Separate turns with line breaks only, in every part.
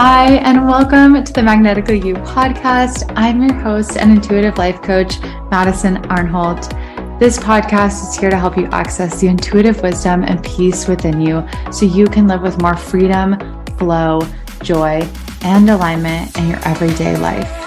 Hi, and welcome to the Magnetically You podcast. I'm your host and intuitive life coach, Madison Arnholt. This podcast is here to help you access the intuitive wisdom and peace within you so you can live with more freedom, flow, joy, and alignment in your everyday life.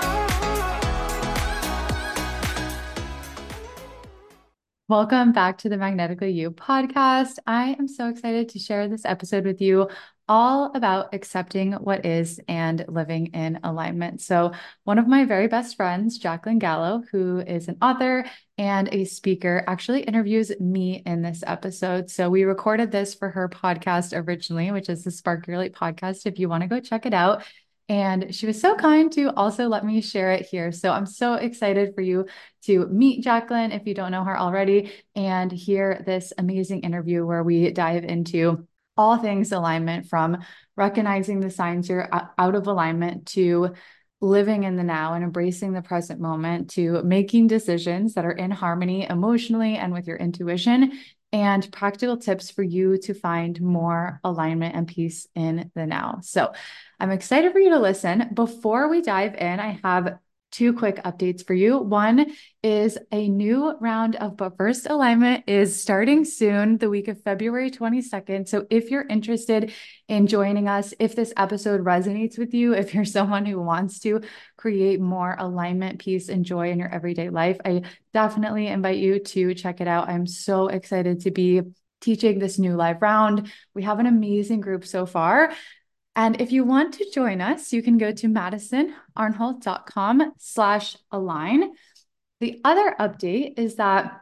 Welcome back to the Magnetically You podcast. I am so excited to share this episode with you all about accepting what is and living in alignment. So, one of my very best friends, Jaclyn Gallo, who is an author and a speaker, actually interviews me in this episode. So, we recorded this for her podcast originally, which is the Spark Your Light podcast. If you want to go check it out, and she was so kind to also let me share it here. So I'm so excited for you to meet Jaclyn if you don't know her already and hear this amazing interview where we dive into all things alignment from recognizing the signs you're out of alignment to living in the now and embracing the present moment to making decisions that are in harmony emotionally and with your intuition and practical tips for you to find more alignment and peace in the now. So, I'm excited for you to listen. Before we dive in, I have two quick updates for you. One is a new round of But First Alignment is starting soon, the week of February 22nd. So if you're interested in joining us, if this episode resonates with you, if you're someone who wants to create more alignment, peace, and joy in your everyday life, I definitely invite you to check it out. I'm so excited to be teaching this new live round. We have an amazing group so far. And if you want to join us, you can go to madisonarnholt.com slash align. The other update is that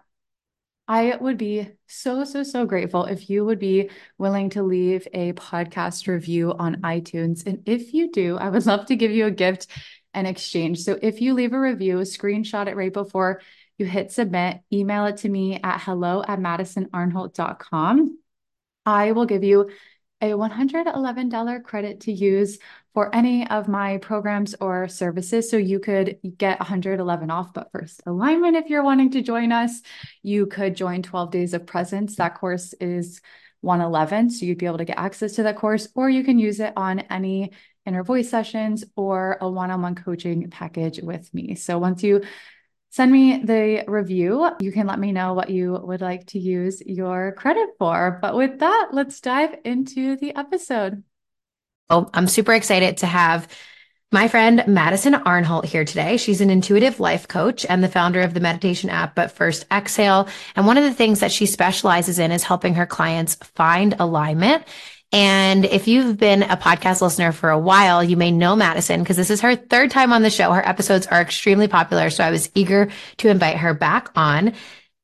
I would be so, so, so grateful if you would be willing to leave a podcast review on iTunes. And if you do, I would love to give you a gift and exchange. So if you leave a review, screenshot it right before you hit submit, email it to me at hello at madisonarnholt.com. I will give you a $111 credit to use for any of my programs or services. So you could get 111 off, but first alignment, if you're wanting to join us, you could join 12 days of presence. That course is 111. So you'd be able to get access to that course, or you can use it on any inner voice sessions or a one-on-one coaching package with me. So once you send me the review. You can let me know what you would like to use your credit for. But with that, let's dive into the episode.
Oh, I'm super excited to have my friend Madison Arnholt here today. She's an intuitive life coach and the founder of the meditation app, But First Exhale. And one of the things that she specializes in is helping her clients find alignment and if you've been a podcast listener for a while, you may know Madison because this is her third time on the show. Her episodes are extremely popular. So I was eager to invite her back on.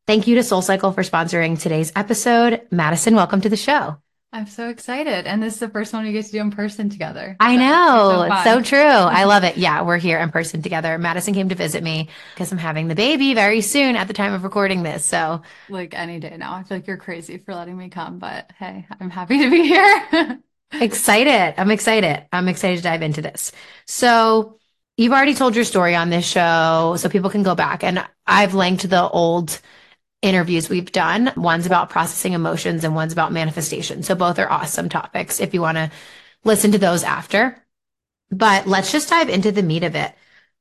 Thank you to Soul Cycle for sponsoring today's episode. Madison, welcome to the show.
I'm so excited. And this is the first one we get to do in person together.
I know. So, so true. I love it. Yeah, we're here in person together. Madison came to visit me because I'm having the baby very soon at the time of recording this. So,
like any day now. I feel like you're crazy for letting me come, but hey, I'm happy to be here.
excited. I'm excited. I'm excited to dive into this. So, you've already told your story on this show, so people can go back. And I've linked the old interviews we've done. One's about processing emotions and one's about manifestation. So both are awesome topics if you want to listen to those after. But let's just dive into the meat of it.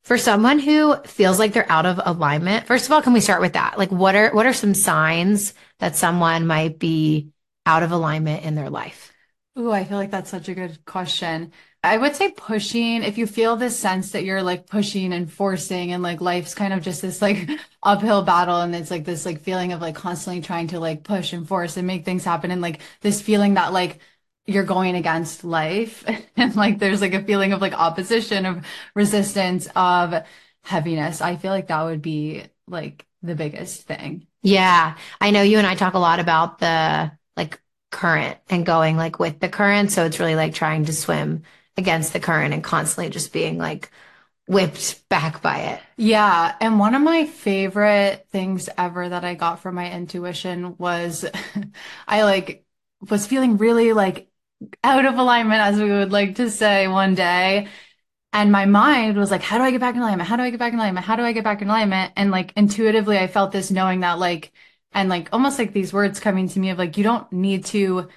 For someone who feels like they're out of alignment, first of all, can we start with that? Like what are what are some signs that someone might be out of alignment in their life?
Ooh, I feel like that's such a good question. I would say pushing, if you feel this sense that you're like pushing and forcing and like life's kind of just this like uphill battle and it's like this like feeling of like constantly trying to like push and force and make things happen and like this feeling that like you're going against life and like there's like a feeling of like opposition of resistance of heaviness. I feel like that would be like the biggest thing.
Yeah. I know you and I talk a lot about the like current and going like with the current. So it's really like trying to swim against the current and constantly just being like whipped back by it.
Yeah. And one of my favorite things ever that I got from my intuition was I like was feeling really like out of alignment, as we would like to say one day. And my mind was like, how do I get back in alignment? How do I get back in alignment? How do I get back in alignment? And like intuitively, I felt this knowing that like, and like almost like these words coming to me of like, you don't need to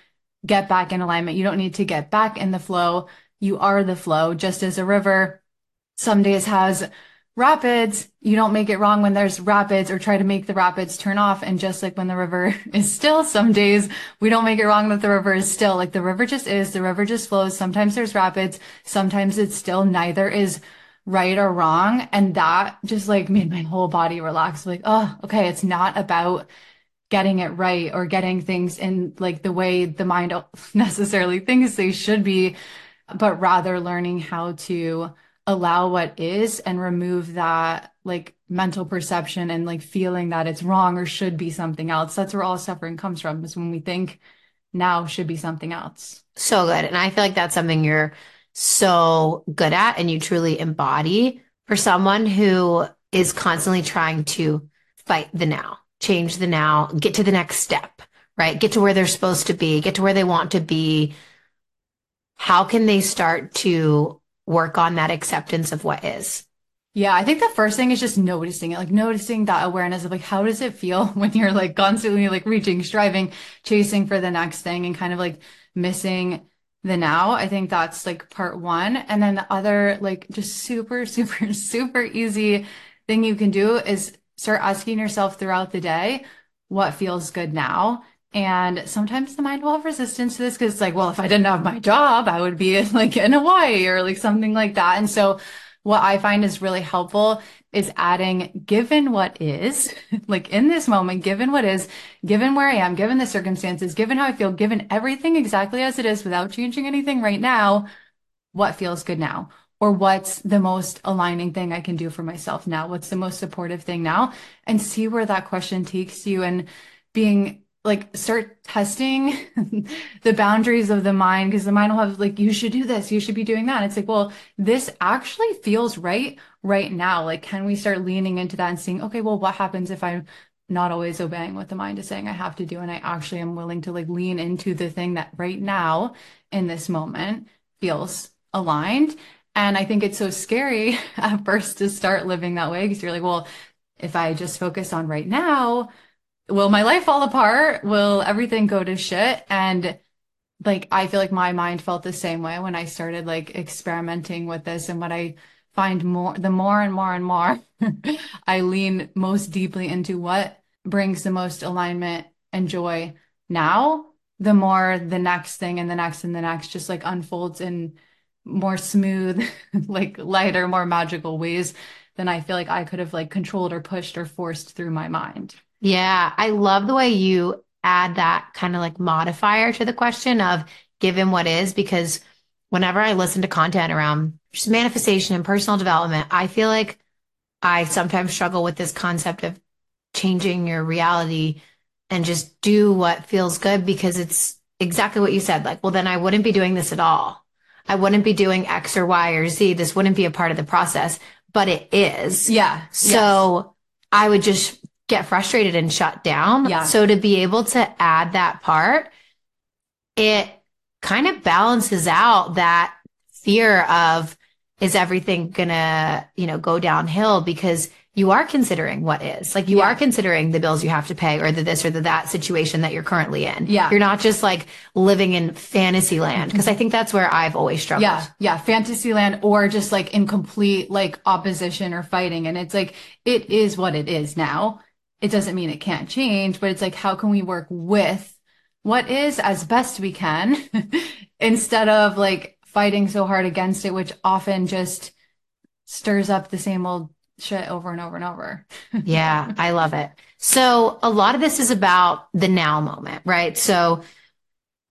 get back in alignment. You don't need to get back in the flow you are the flow, just as a river some days has rapids, you don't make it wrong when there's rapids or try to make the rapids turn off. And just like when the river is still, some days we don't make it wrong that the river is still. Like the river just is, the river just flows. Sometimes there's rapids, sometimes it's still. Neither is right or wrong. And that just like made my whole body relax. Like, oh, okay, it's not about getting it right or getting things in like the way the mind necessarily thinks they should be, but rather learning how to allow what is and remove that like mental perception and like feeling that it's wrong or should be something else. That's where all suffering comes from is when we think now should be something else.
So good. And I feel like that's something you're so good at and you truly embody for someone who is constantly trying to fight the now, change the now, get to the next step, right? Get to where they're supposed to be, get to where they want to be. How can they start to work on that acceptance of what is.
Yeah, I think the first thing is just noticing it, like noticing that awareness of like how does it feel when you're like constantly like reaching, striving, chasing for the next thing and kind of like missing the now. I think that's like part one. And then the other like just super, super, super easy thing you can do is start asking yourself throughout the day, what feels good now? And sometimes the mind will have resistance to this because it's like, well, if I didn't have my job, I would be like in Hawaii or like something like that. And so what I find is really helpful is adding given what is, like in this moment, given what is, given where I am, given the circumstances, given how I feel, given everything exactly as it is without changing anything right now, what feels good now? Or what's the most aligning thing I can do for myself now? What's the most supportive thing now? And see where that question takes you and being like start testing the boundaries of the mind because the mind will have like you should do this you should be doing that. It's like well this actually feels right right now. Like can we start leaning into that and seeing okay well what happens if i'm not always obeying what the mind is saying i have to do and i actually am willing to like lean into the thing that right now in this moment feels aligned? And i think it's so scary at first to start living that way because you're like well if i just focus on right now will my life fall apart? Will everything go to shit? And like, I feel like my mind felt the same way when I started like experimenting with this. And what I find more, the more and more and more I lean most deeply into what brings the most alignment and joy now, the more the next thing and the next and the next just like unfolds in more smooth, like lighter, more magical ways than I feel like I could have like controlled or pushed or forced through my mind.
Yeah, I love the way you add that kind of like modifier to the question of given what is, because whenever I listen to content around just manifestation and personal development, I feel like I sometimes struggle with this concept of changing your reality and just do what feels good because it's exactly what you said. Like, well, then I wouldn't be doing this at all. I wouldn't be doing X or Y or Z. This wouldn't be a part of the process, but it is.
Yeah.
So yes. I would just get frustrated and shut down.
Yeah.
So to be able to add that part, it kind of balances out that fear of is everything gonna, you know, go downhill because you are considering what is. Like you yeah. are considering the bills you have to pay or the this or the that situation that you're currently in.
Yeah.
You're not just like living in fantasy land. Mm-hmm. Cause I think that's where I've always struggled.
Yeah. Yeah. Fantasy land or just like in complete like opposition or fighting. And it's like, it is what it is now it doesn't mean it can't change, but it's like, how can we work with what is as best we can instead of like fighting so hard against it, which often just stirs up the same old shit over and over and over.
yeah, I love it. So a lot of this is about the now moment, right? So,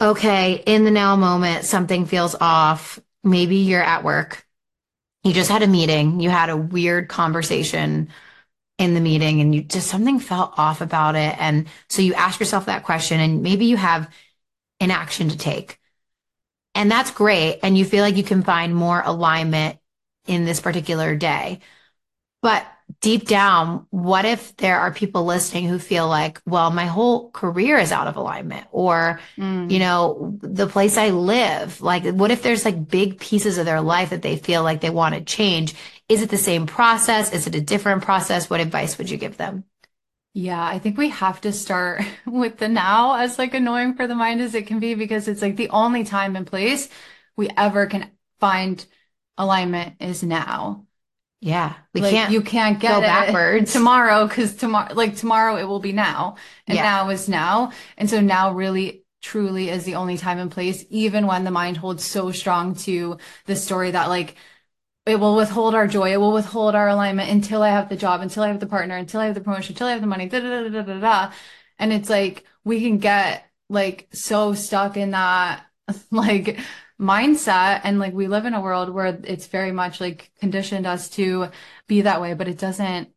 okay, in the now moment, something feels off. Maybe you're at work. You just had a meeting. You had a weird conversation in the meeting and you just something felt off about it. And so you ask yourself that question and maybe you have an action to take. And that's great. And you feel like you can find more alignment in this particular day. But deep down, what if there are people listening who feel like, well, my whole career is out of alignment or, mm. you know, the place I live, like, what if there's like big pieces of their life that they feel like they want to change? Is it the same process? Is it a different process? What advice would you give them?
Yeah, I think we have to start with the now as like annoying for the mind as it can be because it's like the only time and place we ever can find alignment is now.
Yeah. We
Like
can't
you can't get
go backwards.
tomorrow because tomorrow, like tomorrow, it will be now, and
Yeah.
now is now, and so now really truly is the only time and place, even when the mind holds so strong to the story that like it will withhold our joy, it will withhold our alignment until I have the job, until I have the partner, until I have the promotion, until I have the money, da da da da da da. And it's like we can get like so stuck in that like mindset and like we live in a world where it's very much like conditioned us to be that way, but it doesn't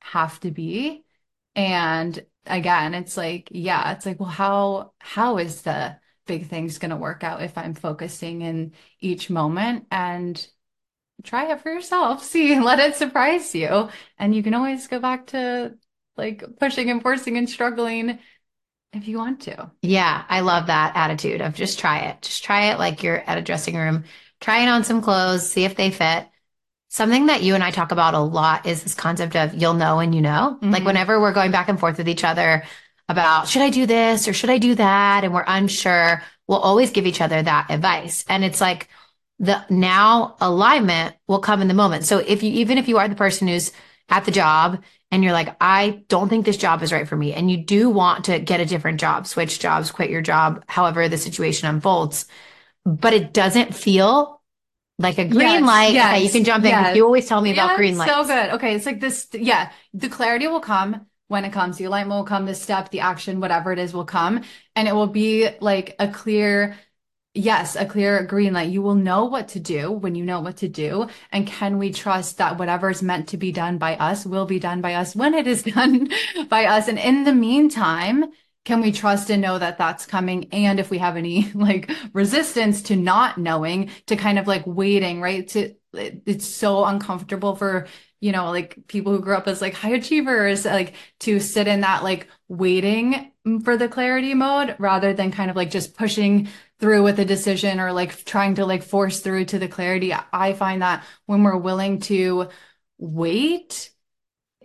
have to be. And again, it's like, yeah, it's like, well, how how is the big things going to work out if I'm focusing in each moment and try it for yourself. See, let it surprise you. And you can always go back to like pushing and forcing and struggling if you want to.
Yeah, I love that attitude of just try it. Just try it like you're at a dressing room. Try it on some clothes, see if they fit. Something that you and I talk about a lot is this concept of you'll know when you know. Like
Mhm.
whenever we're going back and forth with each other about should I do this or should I do that and we're unsure, we'll always give each other that advice. And it's like the now alignment will come in the moment. So if you even if you are the person who's at the job and you're like, I don't think this job is right for me, and you do want to get a different job, switch jobs, quit your job, however the situation unfolds, but it doesn't feel like a green
Yes,
light.
yes,
okay, you can jump in.
yes.
You always tell me about green lights.
So good. Okay, it's like this. Yeah, the clarity will come when it comes. The alignment will come. The step, the action, whatever it is, will come, and it will be like a clear. Yes, a clear green light. You will know what to do when you know what to do. And can we trust that whatever is meant to be done by us will be done by us when it is done by us? And in the meantime, can we trust and know that that's coming? And if we have any like resistance to not knowing, to kind of like waiting, right? To it- it's so uncomfortable for, you know, like people who grew up as like high achievers, like to sit in that like waiting mm, for the clarity mode rather than kind of like just pushing through with a decision or like trying to like force through to the clarity. I find that when we're willing to wait,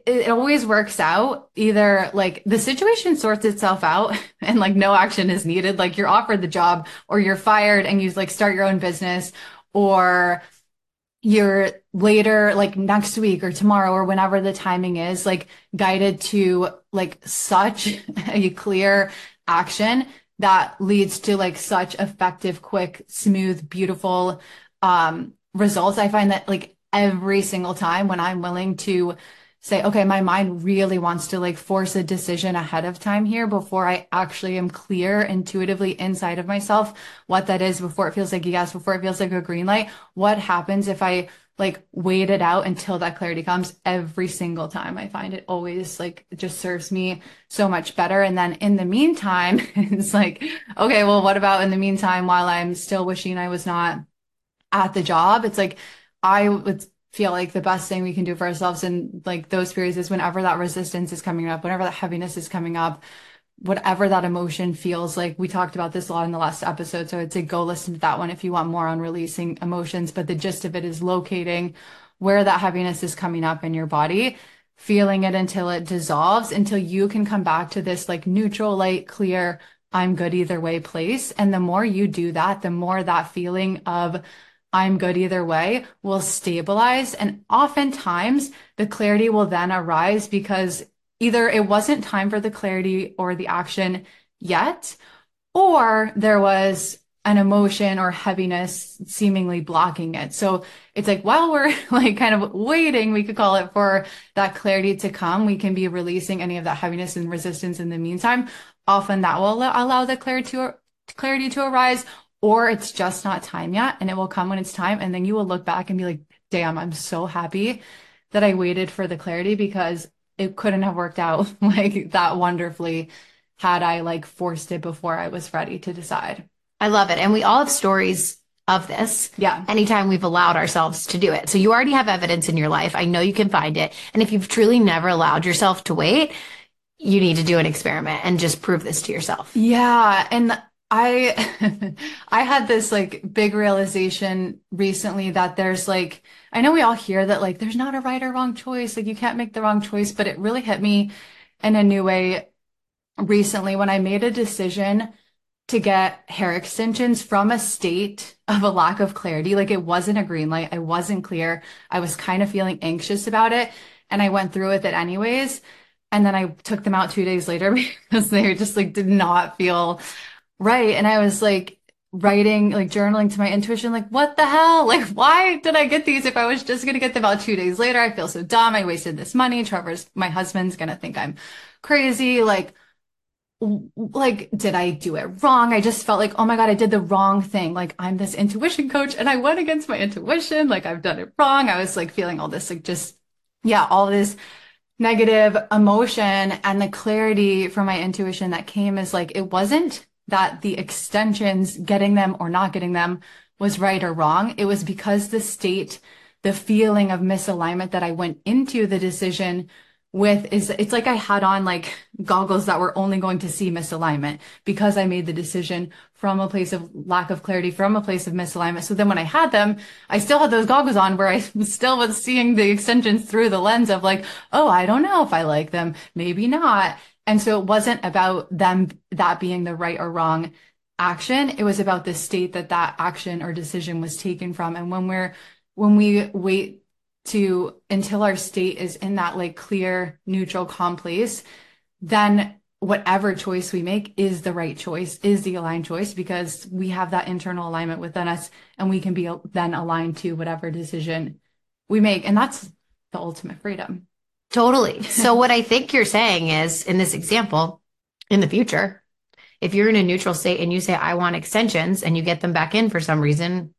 it always works out. Either like the situation sorts itself out and like no action is needed, like you're offered the job or you're fired and you like start your own business or you're later, like next week or tomorrow or whenever the timing is, like guided to like such a clear action that leads to like such effective, quick, smooth, beautiful um results. I find that like every single time when I'm willing to say, okay, my mind really wants to like force a decision ahead of time here before I actually am clear intuitively inside of myself what that is before it feels like a yes, before it feels like a green light. What happens if I like wait it out until that clarity comes every single time? I find it always like just serves me so much better. And then in the meantime, it's like, okay, well, what about in the meantime while I'm still wishing I was not at the job? It's like I would feel like the best thing we can do for ourselves in like those periods is whenever that resistance is coming up, whenever that heaviness is coming up, whatever that emotion feels like. We talked about this a lot in the last episode, so I'd say go listen to that one if you want more on releasing emotions. But the gist of it is locating where that heaviness is coming up in your body, feeling it until it dissolves, until you can come back to this like neutral, light, clear, I'm good either way place. And the more you do that, the more that feeling of I'm good either way will stabilize. And oftentimes the clarity will then arise because either it wasn't time for the clarity or the action yet, or there was an emotion or heaviness seemingly blocking it. So it's like while we're like kind of waiting, we could call it for that clarity to come, we can be releasing any of that heaviness and resistance in the meantime. Often that will allow the clarity to clarity to arise, or it's just not time yet, and it will come when it's time. And then you will look back and be like, damn, I'm so happy that I waited for the clarity because it couldn't have worked out like that wonderfully had I like forced it before I was ready to decide.
I love it. And we all have stories of this
Yeah.
anytime we've allowed ourselves to do it. So you already have evidence in your life. I know you can find it. And if you've truly never allowed yourself to wait, you need to do an experiment and just prove this to yourself.
Yeah, and I I had this like big realization recently that there's like I know we all hear that like there's not a right or wrong choice, like you can't make the wrong choice, but it really hit me in a new way recently when I made a decision to get hair extensions from a state of a lack of clarity. Like it wasn't a green light. I wasn't clear. I was kind of feeling anxious about it. And I went through with it anyways. And then I took them out two days later because they just like did not feel right. And I was like writing, like journaling to my intuition, like, what the hell? Like, why did I get these if I was just going to get them out two days later? I feel so dumb. I wasted this money. Trevor's, my husband's going to think I'm crazy. Like, like, did I do it wrong? I just felt like, oh my God, I did the wrong thing. Like, I'm this intuition coach and I went against my intuition. Like, I've done it wrong. I was like feeling all this, like, just, yeah, all this negative emotion and the clarity from my intuition that came is like, it wasn't that the extensions, getting them or not getting them was right or wrong. It was because the state, the feeling of misalignment that I went into the decision with is it's like I had on like goggles that were only going to see misalignment because I made the decision from a place of lack of clarity, from a place of misalignment. So then when I had them, I still had those goggles on where I still was seeing the extensions through the lens of like, oh, I don't know if I like them, maybe not. And so it wasn't about them, that being the right or wrong action. It was about the state that that action or decision was taken from. And when we're, when we wait to until our state is in that like clear, neutral, calm place, then whatever choice we make is the right choice, is the aligned choice because we have that internal alignment within us and we can be then aligned to whatever decision we make. And that's the ultimate freedom.
Totally. So what I think you're saying is in this example, in the future, if you're in a neutral state and you say, I want extensions and you get them back in for some reason,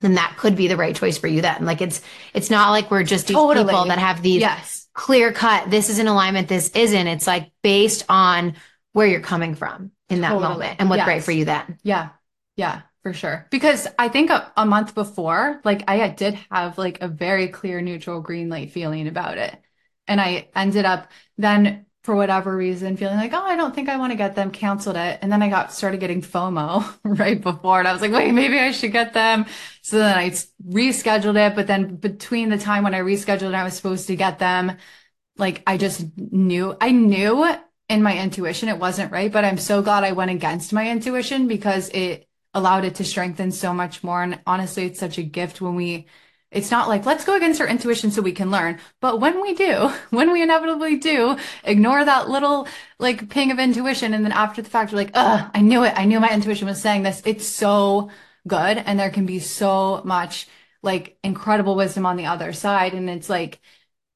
then that could be the right choice for you then. Like it's it's not like we're just these totally. people that have these yes. clear cut, this is in alignment, this isn't. It's like based on where you're coming from in that totally. moment and what's yes. right for you then.
Yeah. Yeah, for sure. Because I think a, a month before, like I did have like a very clear neutral green light feeling about it. And I ended up then for whatever reason feeling like, oh, I don't think I want to get them, canceled it. And then I got started getting FOMO right before and I was like, wait, maybe I should get them. So then I rescheduled it. But then between the time when I rescheduled and I was supposed to get them, like I just knew, I knew in my intuition it wasn't right, but I'm so glad I went against my intuition because it allowed it to strengthen so much more. And honestly, it's such a gift when we it's not like, let's go against our intuition so we can learn. But when we do, when we inevitably do, ignore that little like ping of intuition. And then after the fact, you're like, ugh, I knew it. I knew my intuition was saying this. It's so good. And there can be so much like incredible wisdom on the other side. And it's like,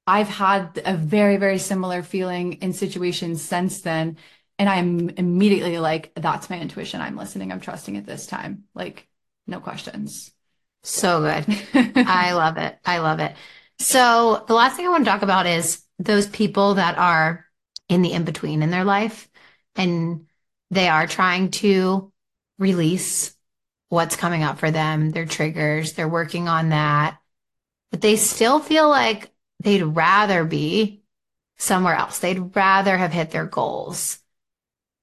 I've had a very, very similar feeling in situations since then. And I'm immediately like, that's my intuition. I'm listening. I'm trusting it this time. Like, no questions.
So good. I love it. I love it. So the last thing I want to talk about is those people that are in the in between in their life and they are trying to release what's coming up for them, their triggers, they're working on that, but they still feel like they'd rather be somewhere else. They'd rather have hit their goals.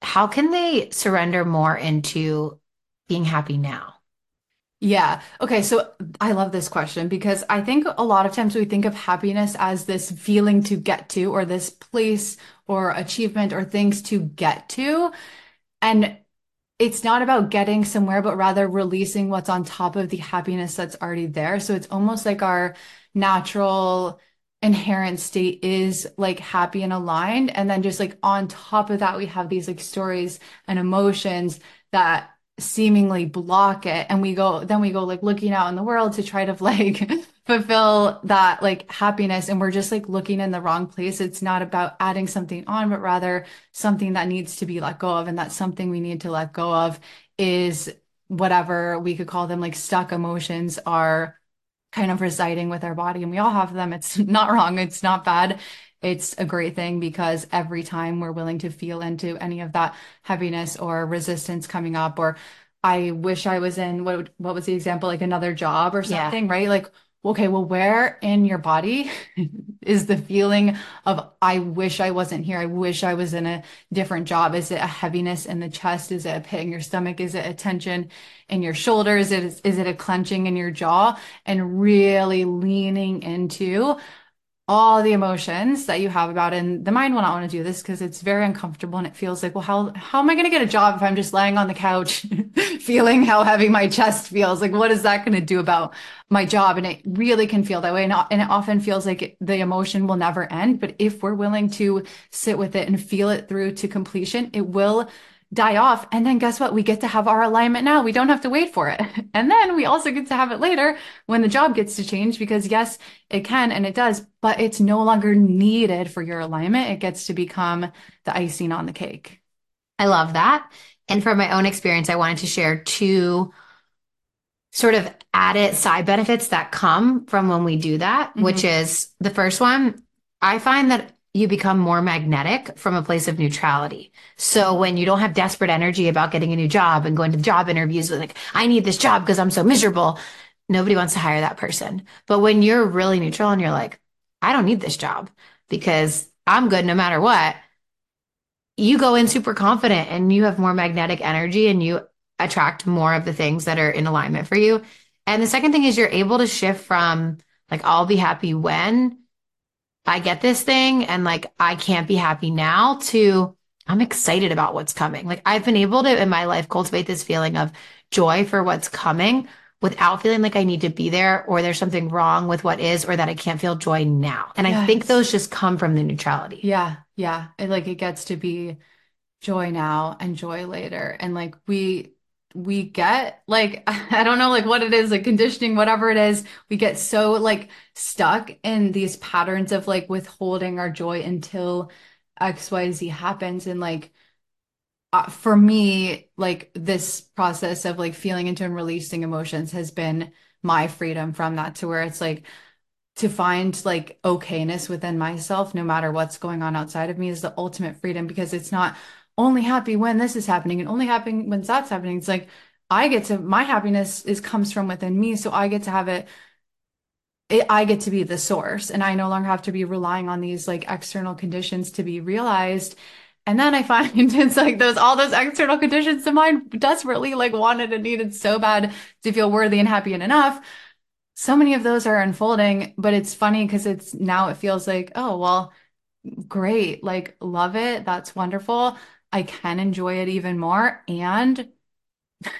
How can they surrender more into being happy now?
Yeah. Okay. So I love this question because I think a lot of times we think of happiness as this feeling to get to, or this place or achievement or things to get to. And it's not about getting somewhere, but rather releasing what's on top of the happiness that's already there. So it's almost like our natural inherent state is like happy and aligned. And then just like on top of that, we have these like stories and emotions that seemingly block it. And we go then we go like looking out in the world to try to like fulfill that like happiness. And we're just like looking in the wrong place. It's not about adding something on but rather something that needs to be let go of. And that something we need to let go of is whatever we could call them like stuck emotions are kind of residing with our body. And we all have them. It's not wrong. It's not bad it's a great thing because every time we're willing to feel into any of that heaviness or resistance coming up or I wish I was in what what was the example like another job or something, yeah. right? Like okay, well where in your body is the feeling of I wish I wasn't here. I wish I was in a different job. Is it a heaviness in the chest? Is it a pit in your stomach? Is it a tension in your shoulders? Is it is it a clenching in your jaw? And really leaning into all the emotions that you have about it. And the mind will not want to do this because it's very uncomfortable and it feels like, well, how how am I going to get a job if I'm just laying on the couch feeling how heavy my chest feels? Like, what is that going to do about my job? And it really can feel that way. And, and it often feels like the emotion will never end. But if we're willing to sit with it and feel it through to completion, it will die off. And then guess what? We get to have our alignment now. We don't have to wait for it. And then we also get to have it later when the job gets to change because yes, it can and it does, but it's no longer needed for your alignment. It gets to become the icing on the cake.
I love that. And from my own experience, I wanted to share two sort of added side benefits that come from when we do that, mm-hmm. which is the first one. I find that you become more magnetic from a place of neutrality. So when you don't have desperate energy about getting a new job and going to job interviews with like, I need this job because I'm so miserable, nobody wants to hire that person. But when you're really neutral and you're like, I don't need this job because I'm good no matter what, you go in super confident and you have more magnetic energy and you attract more of the things that are in alignment for you. And the second thing is you're able to shift from like, I'll be happy when I get this thing and like I can't be happy now to I'm excited about what's coming. Like I've been able to in my life cultivate this feeling of joy for what's coming without feeling like I need to be there or there's something wrong with what is or that I can't feel joy now. And yes. I think those just come from the neutrality.
Yeah. Yeah. It like it gets to be joy now and joy later. And like we we get like I don't know like what it is like conditioning whatever it is we get so like stuck in these patterns of like withholding our joy until XYZ happens. And like uh, for me like this process of like feeling into and releasing emotions has been my freedom from that to where it's like to find like okayness within myself no matter what's going on outside of me is the ultimate freedom because it's not only happy when this is happening and only happy when that's happening. It's like I get to my happiness is comes from within me, so I get to have it, it. I get to be the source, and I no longer have to be relying on these like external conditions to be realized. And then I find it's like those all those external conditions the mine desperately like wanted and needed so bad to feel worthy and happy and enough. So many of those are unfolding, but it's funny because it's now it feels like, oh, well, great, like love it. That's wonderful. I can enjoy it even more and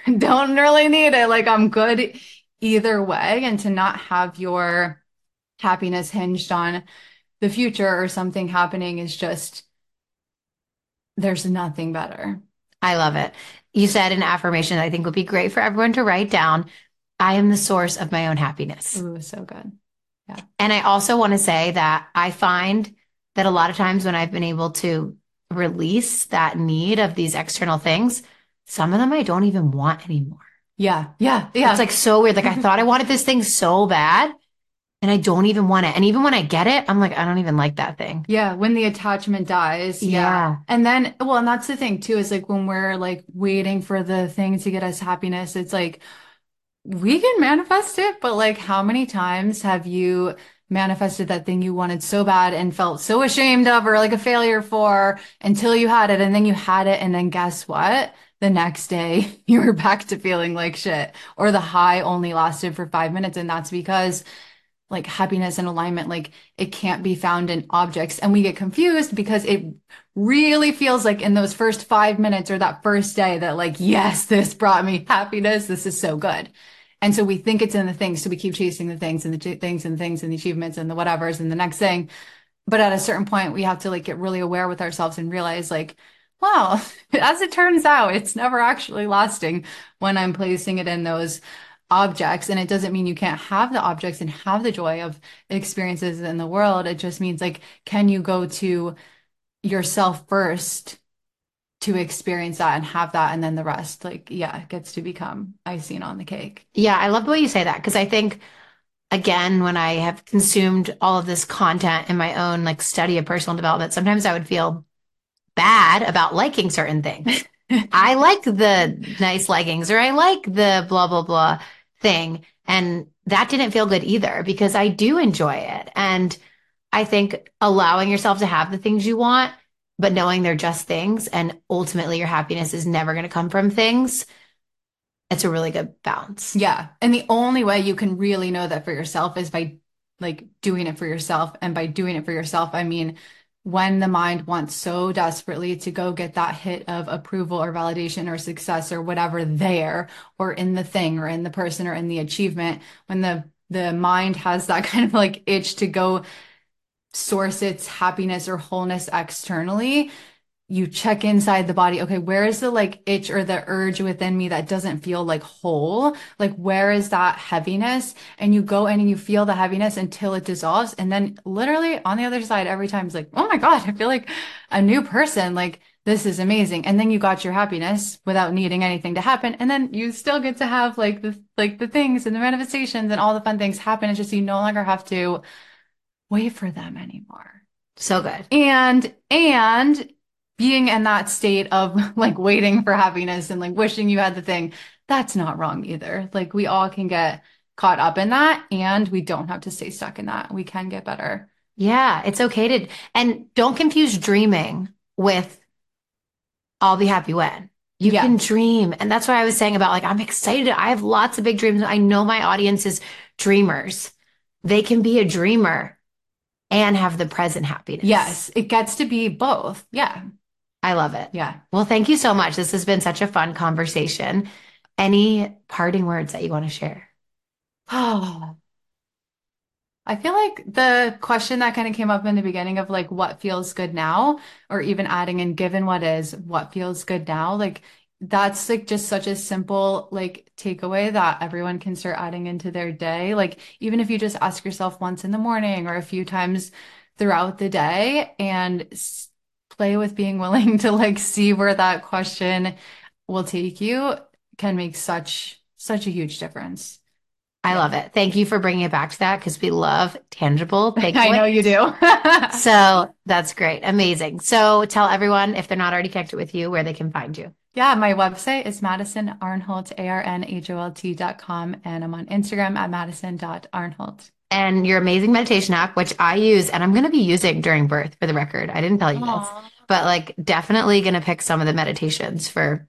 don't really need it. Like I'm good either way. And to not have your happiness hinged on the future or something happening is just, there's nothing better.
I love it. You said an affirmation that I think would be great for everyone to write down. I am the source of my own happiness.
Ooh, so good.
Yeah. And I also want to say that I find that a lot of times when I've been able to release that need of these external things, some of them I don't even want anymore.
Yeah. Yeah. Yeah.
It's like so weird. Like I thought I wanted this thing so bad and I don't even want it. And even when I get it, I'm like, I don't even like that thing.
Yeah. When the attachment dies. Yeah. yeah. And then, well, and that's the thing too, is like when we're like waiting for the thing to get us happiness, it's like we can manifest it, but like how many times have you manifested that thing you wanted so bad and felt so ashamed of or like a failure for until you had it. And then you had it and then guess what? The next day you were back to feeling like shit. Or the high only lasted for 5 minutes and that's because like happiness and alignment like it can't be found in objects. And we get confused because it really feels like in those first 5 minutes or that first day that like yes this brought me happiness. This is so good and so we think it's in the things. So we keep chasing the things and the things and things and the achievements and the whatevers and the next thing. But at a certain point, we have to like get really aware with ourselves and realize like, well, as it turns out, it's never actually lasting when I'm placing it in those objects. And it doesn't mean you can't have the objects and have the joy of experiences in the world. It just means like, can you go to yourself first to experience that and have that and then the rest like yeah gets to become icing on the cake.
Yeah i love the way you say that because i think again when i have consumed all of this content in my own like study of personal development sometimes i would feel bad about liking certain things. I like the nice leggings or i like the blah blah blah thing and that didn't feel good either because i do enjoy it. And i think allowing yourself to have the things you want but knowing they're just things and ultimately your happiness is never going to come from things it's a really good balance
yeah and the only way you can really know that for yourself is by like doing it for yourself. And by doing it for yourself, I mean when the mind wants so desperately to go get that hit of approval or validation or success or whatever there or in the thing or in the person or in the achievement, when the the mind has that kind of like itch to go source its happiness or wholeness externally, you check inside the body. Okay, where is the like itch or the urge within me that doesn't feel like whole? Like, where is that heaviness? And you go in and you feel the heaviness until it dissolves. And then literally on the other side, every time it's like, oh my God, I feel like a new person. Like, this is amazing. And then you got your happiness without needing anything to happen. And then you still get to have like the, like the things and the manifestations and all the fun things happen. It's just you no longer have to wait for them anymore.
So good.
And, and being in that state of like waiting for happiness and like wishing you had the thing, that's not wrong either. Like we all can get caught up in that and we don't have to stay stuck in that. We can get better.
Yeah, it's okay to, and don't confuse dreaming with I'll be happy when. You yeah. can dream. And that's what I was saying about like, I'm excited. I have lots of big dreams. I know my audience is dreamers. They can be a dreamer and have the present happiness.
Yes, it gets to be both. Yeah.
I love it.
Yeah.
Well, thank you so much. This has been such a fun conversation. Any parting words that you want to share?
Oh, I feel like the question that kind of came up in the beginning of like what feels good now, or even adding in given what is, what feels good now, like that's like just such a simple like takeaway that everyone can start adding into their day. Like even if you just ask yourself once in the morning or a few times throughout the day and play with being willing to like see where that question will take you can make such such a huge difference.
I love it. Thank you for bringing it back to that because we love tangible takeaways.
I know you do.
so that's great. Amazing. So tell everyone if they're not already connected with you where they can find you.
Yeah, my website is Madison Arnholt, A-R-N-H-O-L-T dot com. And I'm on Instagram at madison.arnholt
and your amazing meditation app, which I use and I'm going to be using during birth for the record. I didn't tell you Aww. this, but like definitely going to pick some of the meditations for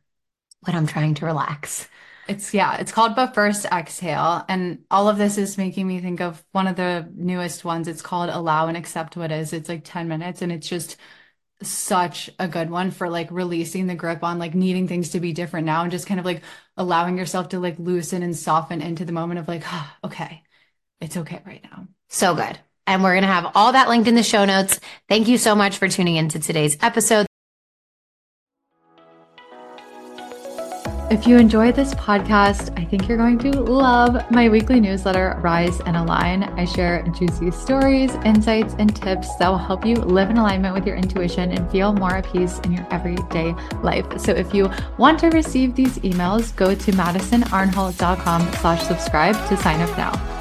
when I'm trying to relax.
It's yeah, it's called But First Exhale. And all of this is making me think of one of the newest ones. It's called Allow and Accept What Is. It's like 10 minutes and it's just such a good one for like releasing the grip on like needing things to be different now and just kind of like allowing yourself to like loosen and soften into the moment of like, oh, okay, it's okay right now.
So good. And we're going to have all that linked in the show notes. Thank you so much for tuning into today's episode.
If you enjoy this podcast, I think you're going to love my weekly newsletter, Rise and Align. I share juicy stories, insights, and tips that will help you live in alignment with your intuition and feel more at peace in your everyday life. So if you want to receive these emails, go to madisonarnholt.com slash subscribe to sign up now.